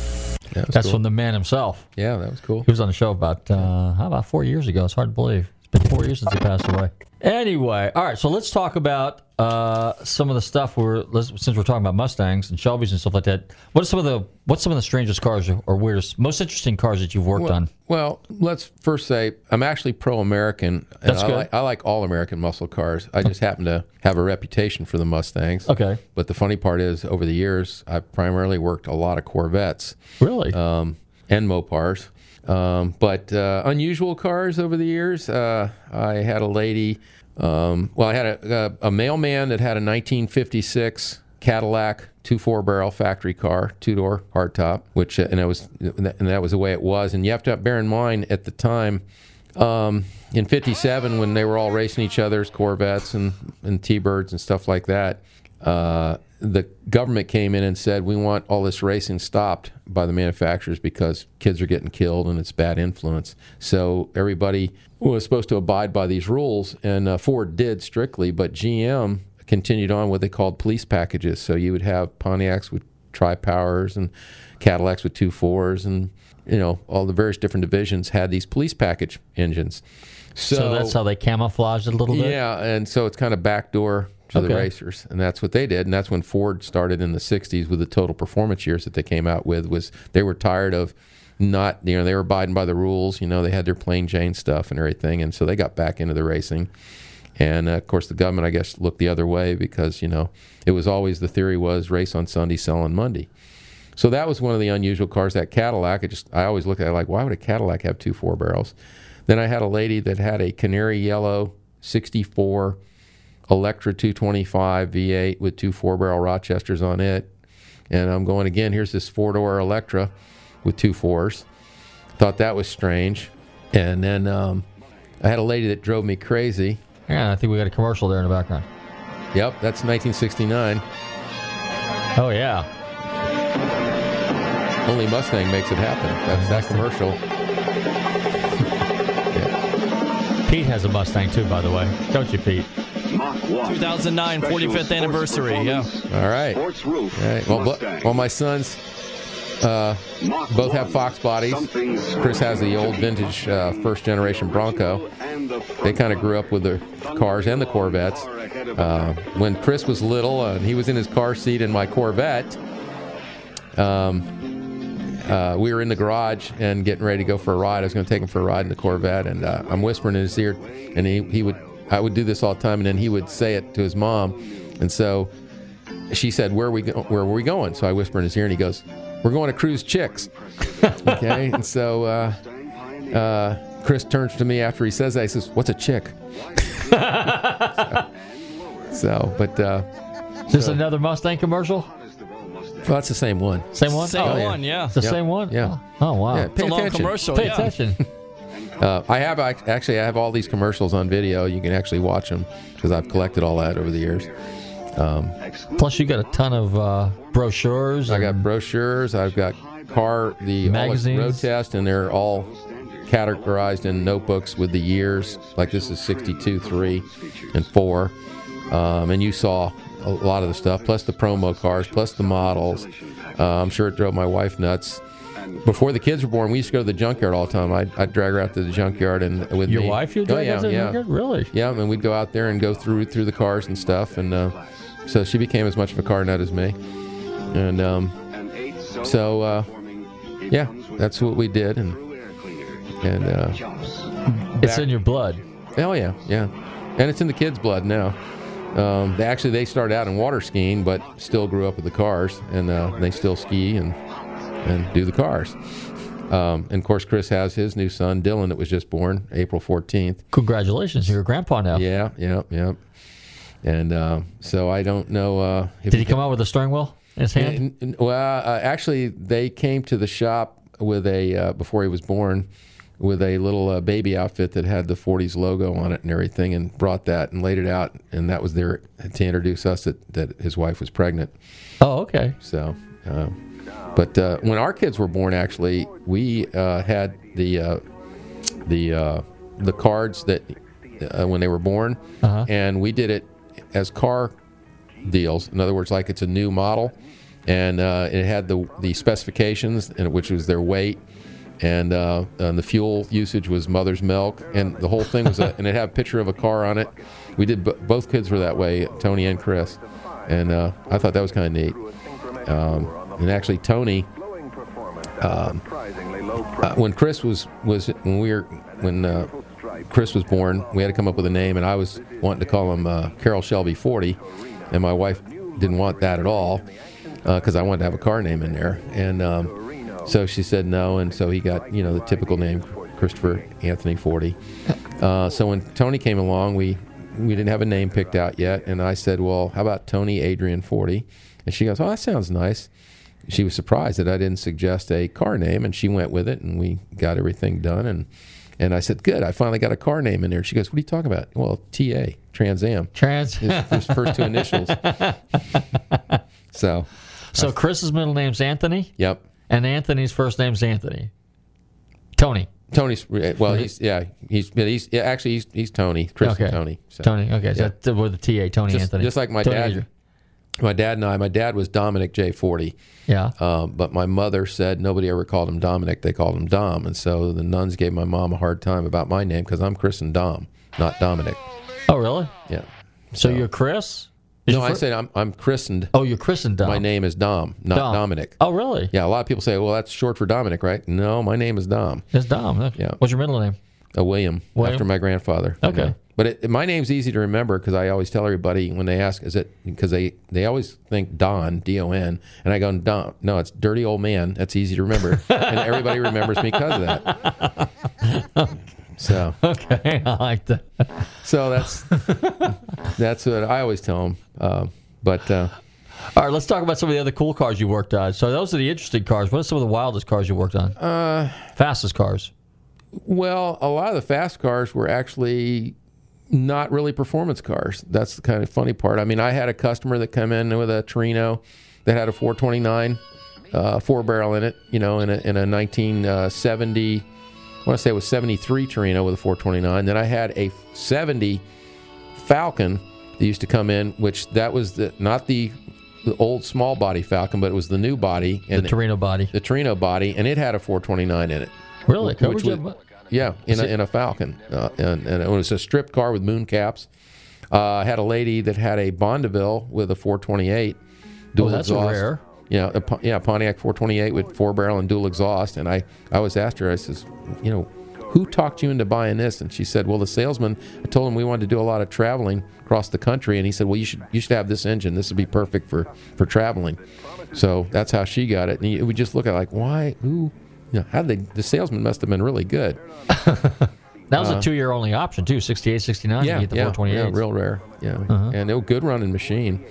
That That's cool. from the man himself. Yeah, that was cool. He was on the show about uh, how about four years ago? It's hard to believe. Been four years since he passed away. Anyway, all right. So let's talk about uh, some of the stuff we're let's, since we're talking about Mustangs and Shelbys and stuff like that. What are some of the what's some of the strangest cars or, weirdest, most interesting cars that you've worked well, on? Well, let's first say I'm actually pro-American. That's I good. Like, I like all American muscle cars. I just happen to have a reputation for the Mustangs. Okay. But the funny part is, over the years, I've primarily worked a lot of Corvettes. Really? Um, and Mopars. Um, but uh, unusual cars over the years. Uh, I had a lady Um, well, I had a, a, a mailman that had a 1956 Cadillac two four barrel factory car, two door hardtop, which uh, and it was and that was the way it was. And you have to bear in mind at the time. Um, in '57, when they were all racing each other's Corvettes and, and T-Birds and stuff like that, uh, the government came in and said, "We want all this racing stopped by the manufacturers because kids are getting killed and it's bad influence." So everybody was supposed to abide by these rules, and uh, Ford did strictly, but GM continued on what they called police packages. So you would have Pontiacs with tri powers and Cadillacs with two fours, and you know all the various different divisions had these police package engines. So, So, that's how they camouflaged it a little bit. yeah, and so it's kind of backdoor to the racers, and that's what they did, and that's when Ford started in the '60s with the total performance years that they came out with. Was they were tired of not, you know, they were abiding by the rules. You know, they had their plain Jane stuff and everything, and so they got back into the racing. And uh, of course, the government, I guess, looked the other way because you know it was always the theory was race on Sunday, sell on Monday. So that was one of the unusual cars. That Cadillac, it just I always look at it like, why would a Cadillac have two four barrels? Then I had a lady that had a canary yellow '64 Electra 225 V8 with two four barrel Rochesters on it, and I'm going again. Here's this four door Electra with two fours. Thought that was strange, and then um, I had a lady that drove me crazy. Yeah, I think we got a commercial there in the background. Yep, that's 1969. Oh yeah. Only Mustang makes it happen. That's that commercial. *laughs* Pete has a Mustang too, by the way. Don't you, Pete? 2009 45th anniversary. Yeah. All right. All right. Well, bu- well, my sons uh, both have Fox bodies. Chris has the old vintage uh, first generation Bronco. They kind of grew up with the cars and the Corvettes. Uh, when Chris was little uh, and he was in his car seat in my Corvette, um, uh, we were in the garage and getting ready to go for a ride. I was going to take him for a ride in the Corvette, and uh, I'm whispering in his ear, and he, he would I would do this all the time, and then he would say it to his mom, and so she said, "Where are we go- Where were we going?" So I whisper in his ear, and he goes, "We're going to cruise chicks." *laughs* okay, and so uh, uh, Chris turns to me after he says that. He says, "What's a chick?" so, *laughs* so, but uh, Is this so- another Mustang commercial? well, that's the same one. Same one? Same Oh, one, yeah. It's the Yep. same one? Yeah. Oh, wow. Yeah, It's a pay long attention. commercial. Pay yeah. attention. *laughs* Uh, I have ac- actually I have all these commercials on video. You can actually watch them because I've collected all that over the years. Um, Plus, you got a ton of uh, brochures. I got brochures. I've got car the Magazines. road test, and they're all categorized in notebooks with the years. Like this is 62, three, and four. Um, and you saw a lot of the stuff, plus the promo cars, plus the models. Uh, I'm sure it drove my wife nuts. Before the kids were born, we used to go to the junkyard all the time. I'd, I'd drag her out to the junkyard and with Your me. wife you'd oh, drag yeah, out to the yeah. junkyard? Really? Yeah, and we'd go out there and go through through the cars and stuff, and uh, so she became as much of a car nut as me, and um, so uh, yeah, that's what we did, and and uh, It's in your blood. Oh yeah, yeah, and it's in the kids' blood now. Um, they actually they started out in water skiing, but still grew up with the cars, and uh, they still ski and and do the cars. Um, and of course, Chris has his new son Dylan that was just born April fourteenth. Congratulations, you're a grandpa now. Yeah, yeah, yeah. And uh, so I don't know uh, if Did he come out with a steering wheel in his hand? N- n- well, uh, actually, they came to the shop with a uh, before he was born with a little uh, baby outfit that had the Forte's logo on it and everything, and brought that and laid it out, and that was there to introduce us that that his wife was pregnant. Oh, okay. So, uh, but uh, when our kids were born, actually, we uh, had the uh, the uh, the cards that uh, when they were born, Uh-huh. and we did it as car deals. In other words, like it's a new model, and uh, it had the the specifications, and which was their weight. And, uh, and the fuel usage was mother's milk, and the whole thing was, a, and it had a picture of a car on it. We did, b- both kids were that way, Tony and Chris, and uh, I thought that was kind of neat. Um, and actually, Tony, um, uh, when Chris was was when we were when uh, Chris was born, we had to come up with a name, and I was wanting to call him uh, Carroll Shelby Forte, and my wife didn't want that at all because I wanted to have a car name in there, and um, so she said no, and so he got you know the typical name Christopher Anthony Forte. Uh, so when Tony came along, we we didn't have a name picked out yet, and I said, "Well, how about Tony Adrian Forte?" And she goes, "Oh, that sounds nice." She was surprised that I didn't suggest a car name, and she went with it, and we got everything done. and And I said, "Good, I finally got a car name in there." She goes, "What are you talking about?" Well, TA, Trans Am. Trans. His, his first two initials. *laughs* so. So Chris's middle name's Anthony. Yep. And Anthony's first name's Anthony. Tony. Tony's well, he's yeah, he's he's yeah, actually he's he's Tony, Chris okay. and Tony. So, Tony. Okay, yeah. so that's with the TA, Tony just, Anthony. Just like my Tony dad. Adrian. My dad and I. My dad was Dominic J Forte. Yeah. Um, but my mother said nobody ever called him Dominic. They called him Dom, and so the nuns gave my mom a hard time about my name because I'm Chris and Dom, not Dominic. Oh, really? Yeah. So, you're Chris? No, I said I'm I'm christened. Oh, you're christened Dom. My name is Dom, not Dom. Dominic. Oh, really? Yeah, a lot of people say, well, that's short for Dominic, right? No, my name is Dom. It's Dom. Yeah. What's your middle name? A William, William? after my grandfather. Okay. But it, my name's easy to remember because I always tell everybody when they ask, is it because they, they always think Don, D O N, and I go, Don, no, it's dirty old man. That's easy to remember. *laughs* and everybody remembers me because of that. *laughs* So *laughs* Okay, I like that. so that's *laughs* that's what I always tell them. Uh, but uh, All right, let's talk about some of the other cool cars you worked on. So those are the interesting cars. What are some of the wildest cars you worked on? Uh, Fastest cars. Well, a lot of the fast cars were actually not really performance cars. That's the kind of funny part. I mean, I had a customer that come in with a Torino that had a 429 uh, four barrel in it. You know, in a in a 1970, I want to say it was 73 Torino with a 429. Then I had a 70 Falcon that used to come in, which that was the not the the old small body Falcon, but it was the new body and The Torino body. the Torino body, and it had a 429 in it. Really? Which was- yeah, in a, in a Falcon, uh, and, and it was a stripped car with moon caps. Uh, I had a lady that had a Bonneville with a 428 dual Oh, that's exhaust. rare. Yeah, a, yeah, Pontiac 428 with four barrel and dual exhaust. And I, I was asked her, I says, you know, who talked you into buying this? And she said, well, the salesman. I told him we wanted to do a lot of traveling across the country, and he said, well, you should you should have this engine. This would be perfect for for traveling. So that's how she got it. And we just look at like, why? Who? You know, how they? The salesman must have been really good. *laughs* That was Uh, a two year only option, too 68, 69. yeah, you get the yeah, 428. yeah, real rare. Yeah, Uh-huh. and it was a good running machine.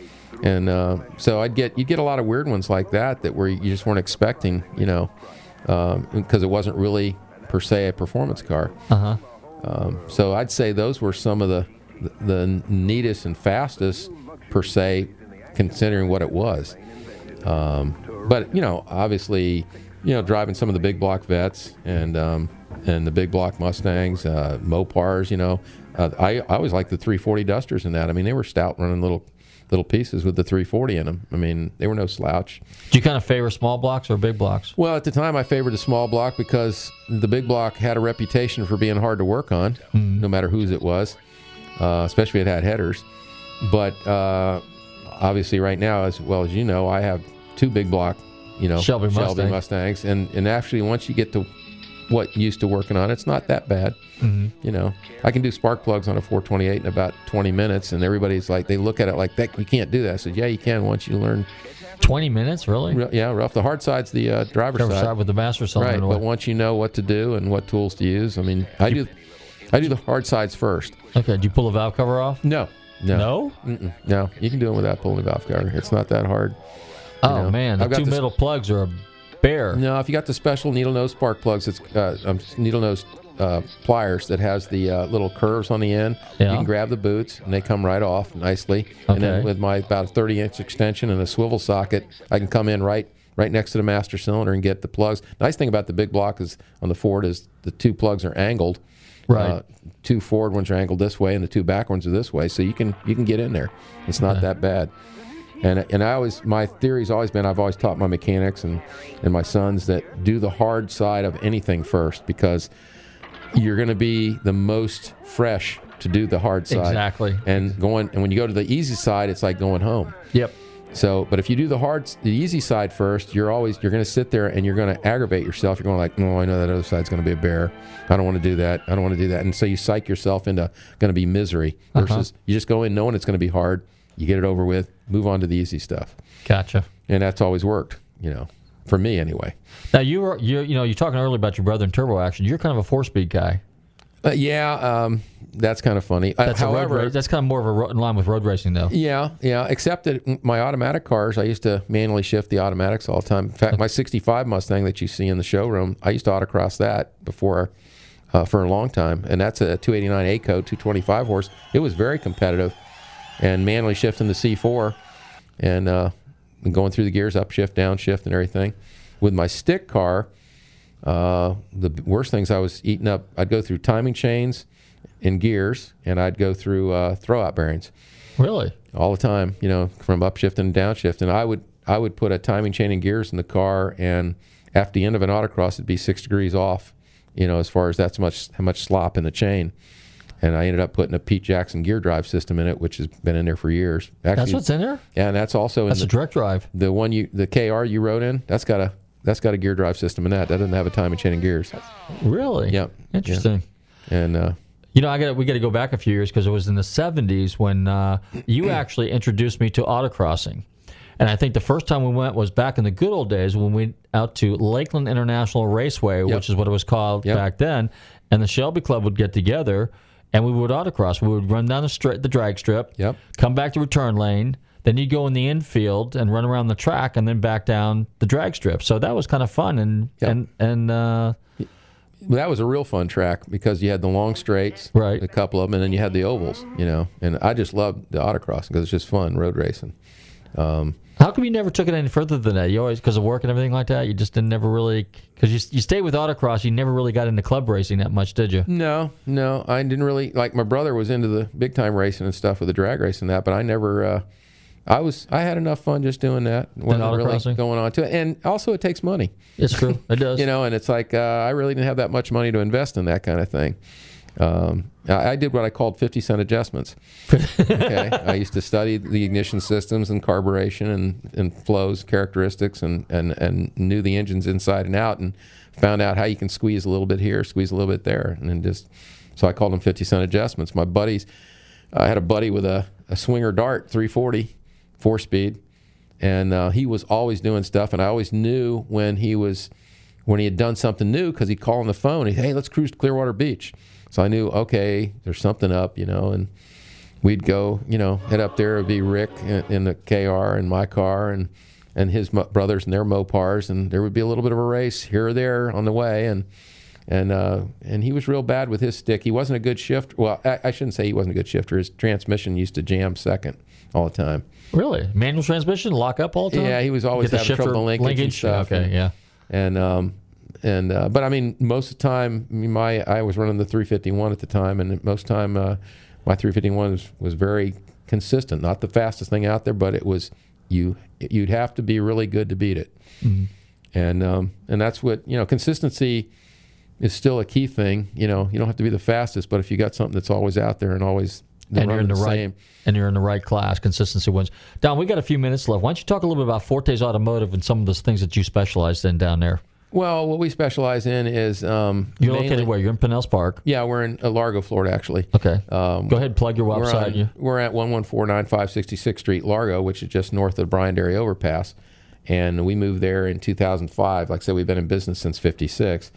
And uh, so I'd get you get a lot of weird ones like that that where you just weren't expecting, you know, because it wasn't really per se a performance car. Uh-huh. Um, so I'd say those were some of the the neatest and fastest per se, considering what it was. Um, but you know, obviously, you know, driving some of the big block vets and um, and the big block Mustangs, uh, Mopars. You know, uh, I I always liked the 340 Dusters in that. I mean, they were stout running little little pieces with the 340 in them. I mean, they were no slouch. Do you kind of favor small blocks or big blocks? Well, at the time, I favored a small block because the big block had a reputation for being hard to work on, no matter whose it was, uh, especially if it had headers. But uh, obviously, right now, as well as you know, I have two big block, you know, Shelby Mustang. Mustangs, and and actually, once you get to what used to working on, it's not that bad. Mhm. You know, I can do spark plugs on a 428 in about 20 minutes, and everybody's like, they look at it like that. You can't do that. I said, yeah, you can once you learn 20 minutes, really? Re- Yeah, rough. The hard side's the uh, driver's Driver's side. side with the master cylinder Right, but once you know what to do and what tools to use, I mean, I do, I do the hard sides first. Okay, do you pull the valve cover off? No, no, No? No. You can do it without pulling the valve cover. It's not that hard. You Oh, know, man. The two this- middle plugs are a bear. No, if you got the special needle nose spark plugs, it's uh, um, needle nose uh, pliers that has the uh, little curves on the end. Yeah. You can grab the boots and they come right off nicely. And then with my about a 30 inch extension and a swivel socket, I can come in right right next to the master cylinder and get the plugs. Nice thing about the big block is on the Ford is the two plugs are angled. Right. Uh, two forward ones are angled this way and the two back ones are this way, so you can you can get in there. It's not Okay. that bad. And and I always my theory's always been I've always taught my mechanics and and my sons that do the hard side of anything first because you're going to be the most fresh to do the hard side. Exactly. And going and when you go to the easy side, it's like going home. Yep. So, but if you do the hard, the easy side first, you're always you're going to sit there and you're going to aggravate yourself. You're going like, no, I know that other side's going to be a bear. I don't want to do that. I don't want to do that. And so you psych yourself into going to be misery Uh-huh. versus you just go in knowing it's going to be hard. You get it over with, move on to the easy stuff, Gotcha. and that's always worked. You know, for me anyway. Now, you were, you, you know, you're talking earlier about your brother in turbo action. You're kind of a four speed guy. Uh, yeah, um, that's kind of funny. Uh, That's road however. That's kind of more of a ro- in line with road racing, though. Yeah, yeah. Except that my automatic cars, I used to manually shift the automatics all the time. In fact, my '65 Mustang that you see in the showroom, I used to autocross that before uh, for a long time, and that's a 289 A-code 225 horse. It was very competitive, and manually shifting the C4, and, uh, and going through the gears, up shift, down shift, and everything. With my stick car, uh, the worst things I was eating up, I'd go through timing chains and gears, and I'd go through uh, throwout bearings Really? all the time. You know, from upshift and downshift. And i would I would put a timing chain and gears in the car, and after the end of an autocross, it'd be six degrees off. You know, as far as that's much how much slop in the chain. And I ended up putting a Pete Jackson gear drive system in it, which has been in there for years. That's what's in there. Yeah, and that's also That's in a direct drive. the, the one you the KR you rode in. That's got a that's got a gear drive system in that. That doesn't have a timing chain and gears. Really? Yep. Interesting. Yeah. And uh, You know, I got we got to go back a few years because it was in the '70s when uh, you *clears throat* actually introduced me to autocrossing, and I think the first time we went was back in the good old days when we went out to Lakeland International Raceway, which is what it was called Yep. back then, and the Shelby Club would get together and we would autocross. We would run down the strip, the drag strip, Yep. come back to return lane. Then you go in the infield and run around the track, and then back down the drag strip. So that was kind of fun, and and and uh, that was a real fun track because you had the long straights, right? A couple of them, and then you had the ovals, you know. And I just loved the autocross because it's just fun road racing. Um, How come you never took it any further than that? You always, because of work and everything like that, you just didn't never really, because you, you stayed with autocross, you never really got into club racing that much, did you? no, no, I didn't really like. My brother was into the big time racing and stuff with the drag racing and that, but I never. Uh, I was I had enough fun just doing that. wasn't really going on to it, and also it takes money. It's true, it *laughs* does. you know, and it's like uh, I really didn't have that much money to invest in that kind of thing. Um, I, did what I called 50 cent adjustments. okay. *laughs* I used to study the ignition systems and carburation and, and flows, characteristics, and, and, and knew the engines inside and out and found out how you can squeeze a little bit here, squeeze a little bit there. And then just, so I called them 50 cent adjustments. My buddies, I had a buddy with a, a swinger dart 340, four speed, and uh, he was always doing stuff. And I always knew when he was, when he had done something new because he'd call on the phone. He'd, hey, let's cruise to Clearwater Beach. So I knew, okay, there's something up, you know, and we'd go, you know, head up there. It'd be Rick in, the KR and my car and and his brothers and their Mopars, and there would be a little bit of a race here or there on the way, and and uh, and he was real bad with his stick. He wasn't a good shifter. Well, I, I shouldn't say he wasn't a good shifter. His transmission used to jam second all the time. Really? Manual transmission, lock up all the time? Yeah, he was always having trouble with linkage, and stuff. Okay, and, yeah. And um, and uh, but I mean, most of the time, I my I was running the 351 at the time, and most time uh, my 351 was, was very consistent. Not the fastest thing out there, but it was you. You'd have to be really good to beat it. Mhm. And um, and that's what you know. Consistency is still a key thing. You know, you don't have to be the fastest, but if you got something that's always out there and always and you're in the, running right same, and you're in the right class. Consistency wins. Dom, we got a few minutes left. Why don't you talk a little bit about Fortes Automotive and some of those things that you specialized in down there? Well, what we specialize in is um, You're mainly- located where? You're in Pinellas Park. Yeah, we're in uh, Largo, Florida, actually. Okay. Um, Go ahead and plug your we're website. on- You- We're at 11495 66th Street, Largo, which is just north of the Bryan Dairy Overpass. And we moved there in 2005. Like I said, we've been in business since 56.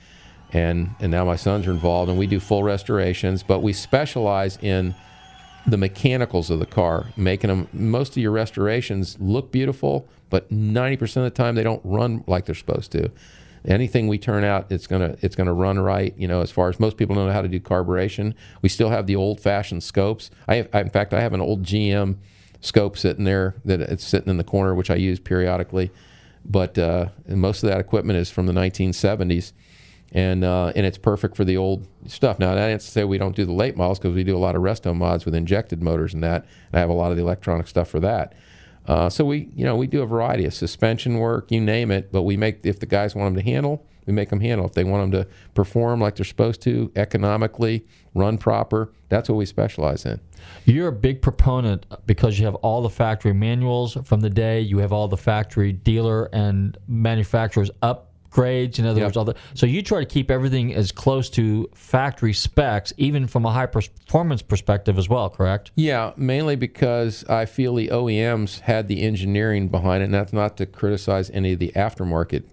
And, and now my sons are involved, and we do full restorations, but we specialize in the mechanicals of the car, making them, most of your restorations look beautiful, but 90% of the time they don't run like they're supposed to anything we turn out it's going to it's to run right you know as far as most people don't know how to do carburation. We still have the old fashioned scopes. I, have, I in fact i have an old gm scope sitting there that it's sitting in the corner which i use periodically. But uh, most of that equipment is from the 1970s and uh, and it's perfect for the old stuff. Now that's to say we don't do the late models because we do a lot of resto mods with injected motors and that and i have a lot of the electronic stuff for that uh, so we, you know, we do a variety of suspension work, you name it. But we make if the guys want them to handle, we make them handle. If they want them to perform like they're supposed to, economically, run proper, that's what we specialize in. You're a big proponent because you have all the factory manuals from the day. You have all the factory dealer and manufacturers upgrades. In other Yep. words, all the so you try to keep everything as close to factory specs, even from a high performance perspective as well. Correct? Yeah, mainly because I feel the OEMs had the engineering behind it, and that's not to criticize any of the aftermarket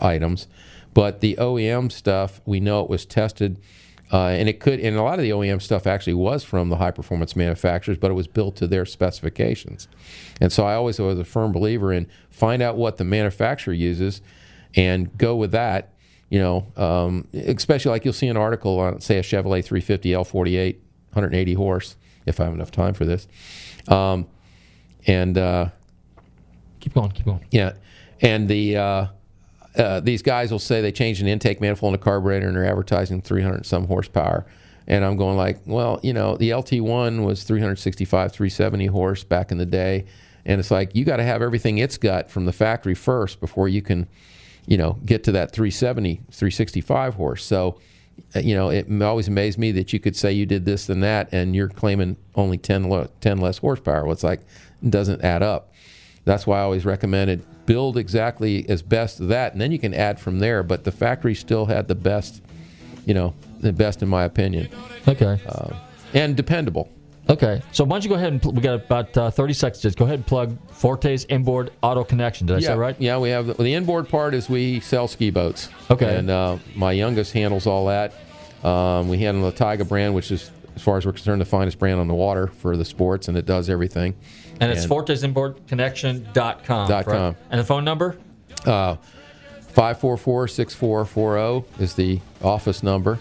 items, but the OEM stuff, we know it was tested Uh, and it could, and a lot of the OEM stuff actually was from the high performance manufacturers, but it was built to their specifications. And so I always was a firm believer in find out what the manufacturer uses and go with that. You know, um, especially like you'll see an article on, say, a Chevrolet 350 L48, 180 horse, if I have enough time for this. Um, and uh, keep going, keep going. Yeah, and the uh, uh, these guys will say they changed an intake manifold and a carburetor and they're advertising 300 some horsepower. And I'm going like, well, you know, the LT1 was 365, 370 horse back in the day, and it's like you got to have everything it's got from the factory first before you can, you know, get to that 370, 365 horse. So, uh, you know, it always amazed me that you could say you did this and that, and you're claiming only 10, lo- 10 less horsepower. Well, it's like it doesn't add up. That's why I always recommended build exactly as best that, and then you can add from there. But the factory still had the best, you know, the best in my opinion. Okay. Uh, and dependable. Okay, so why don't you go ahead and pl- we got about uh, 30 seconds. Just go ahead and plug Forte's inboard auto connection. Did I yeah, say right? Yeah, we have the inboard part is we sell ski boats. Okay. And uh, my youngest handles all that. Um, we handle the Taiga brand, which is, as far as we're concerned, the finest brand on the water for the sports, and it does everything. And it's fortesinboardconnection.com. Dot correct? com. And the phone number? Uh, 544-6440 is the office number.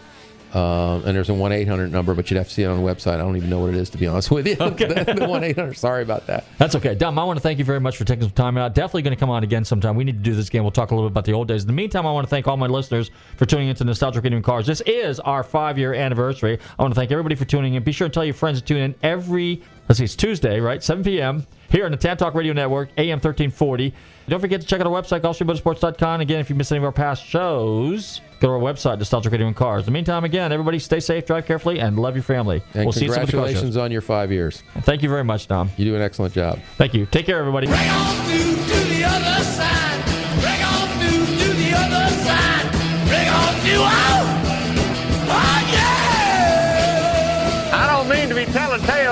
Um, and there's a 1 800 number, but you'd have to see it on the website. I don't even know what it is, to be honest with you. *laughs* Okay. the 1 800. Sorry about that. That's okay. Dom, I want to thank you very much for taking some time out. Definitely going to come on again sometime. We need to do this game. We'll talk a little bit about the old days. In the meantime, I want to thank all my listeners for tuning into Nostalgic and Cars. This is our five year anniversary. I want to thank everybody for tuning in. Be sure to tell your friends to tune in every, let's see, it's Tuesday, right? 7 p.m. here on the Tan Talk Radio Network, AM 1340. Don't forget to check out our website, GulfstreamMotorsports.com. Again, if you missed any of our past shows, go to our website, Nostalgic Radio and Cars. In the meantime, again, everybody stay safe, drive carefully, and love your family. And we'll see you some of the congratulations on your five years. Thank you very much, Dom. You do an excellent job. Thank you. Take care, everybody. to the other side. Bring on through to the other side. Bring on through. Oh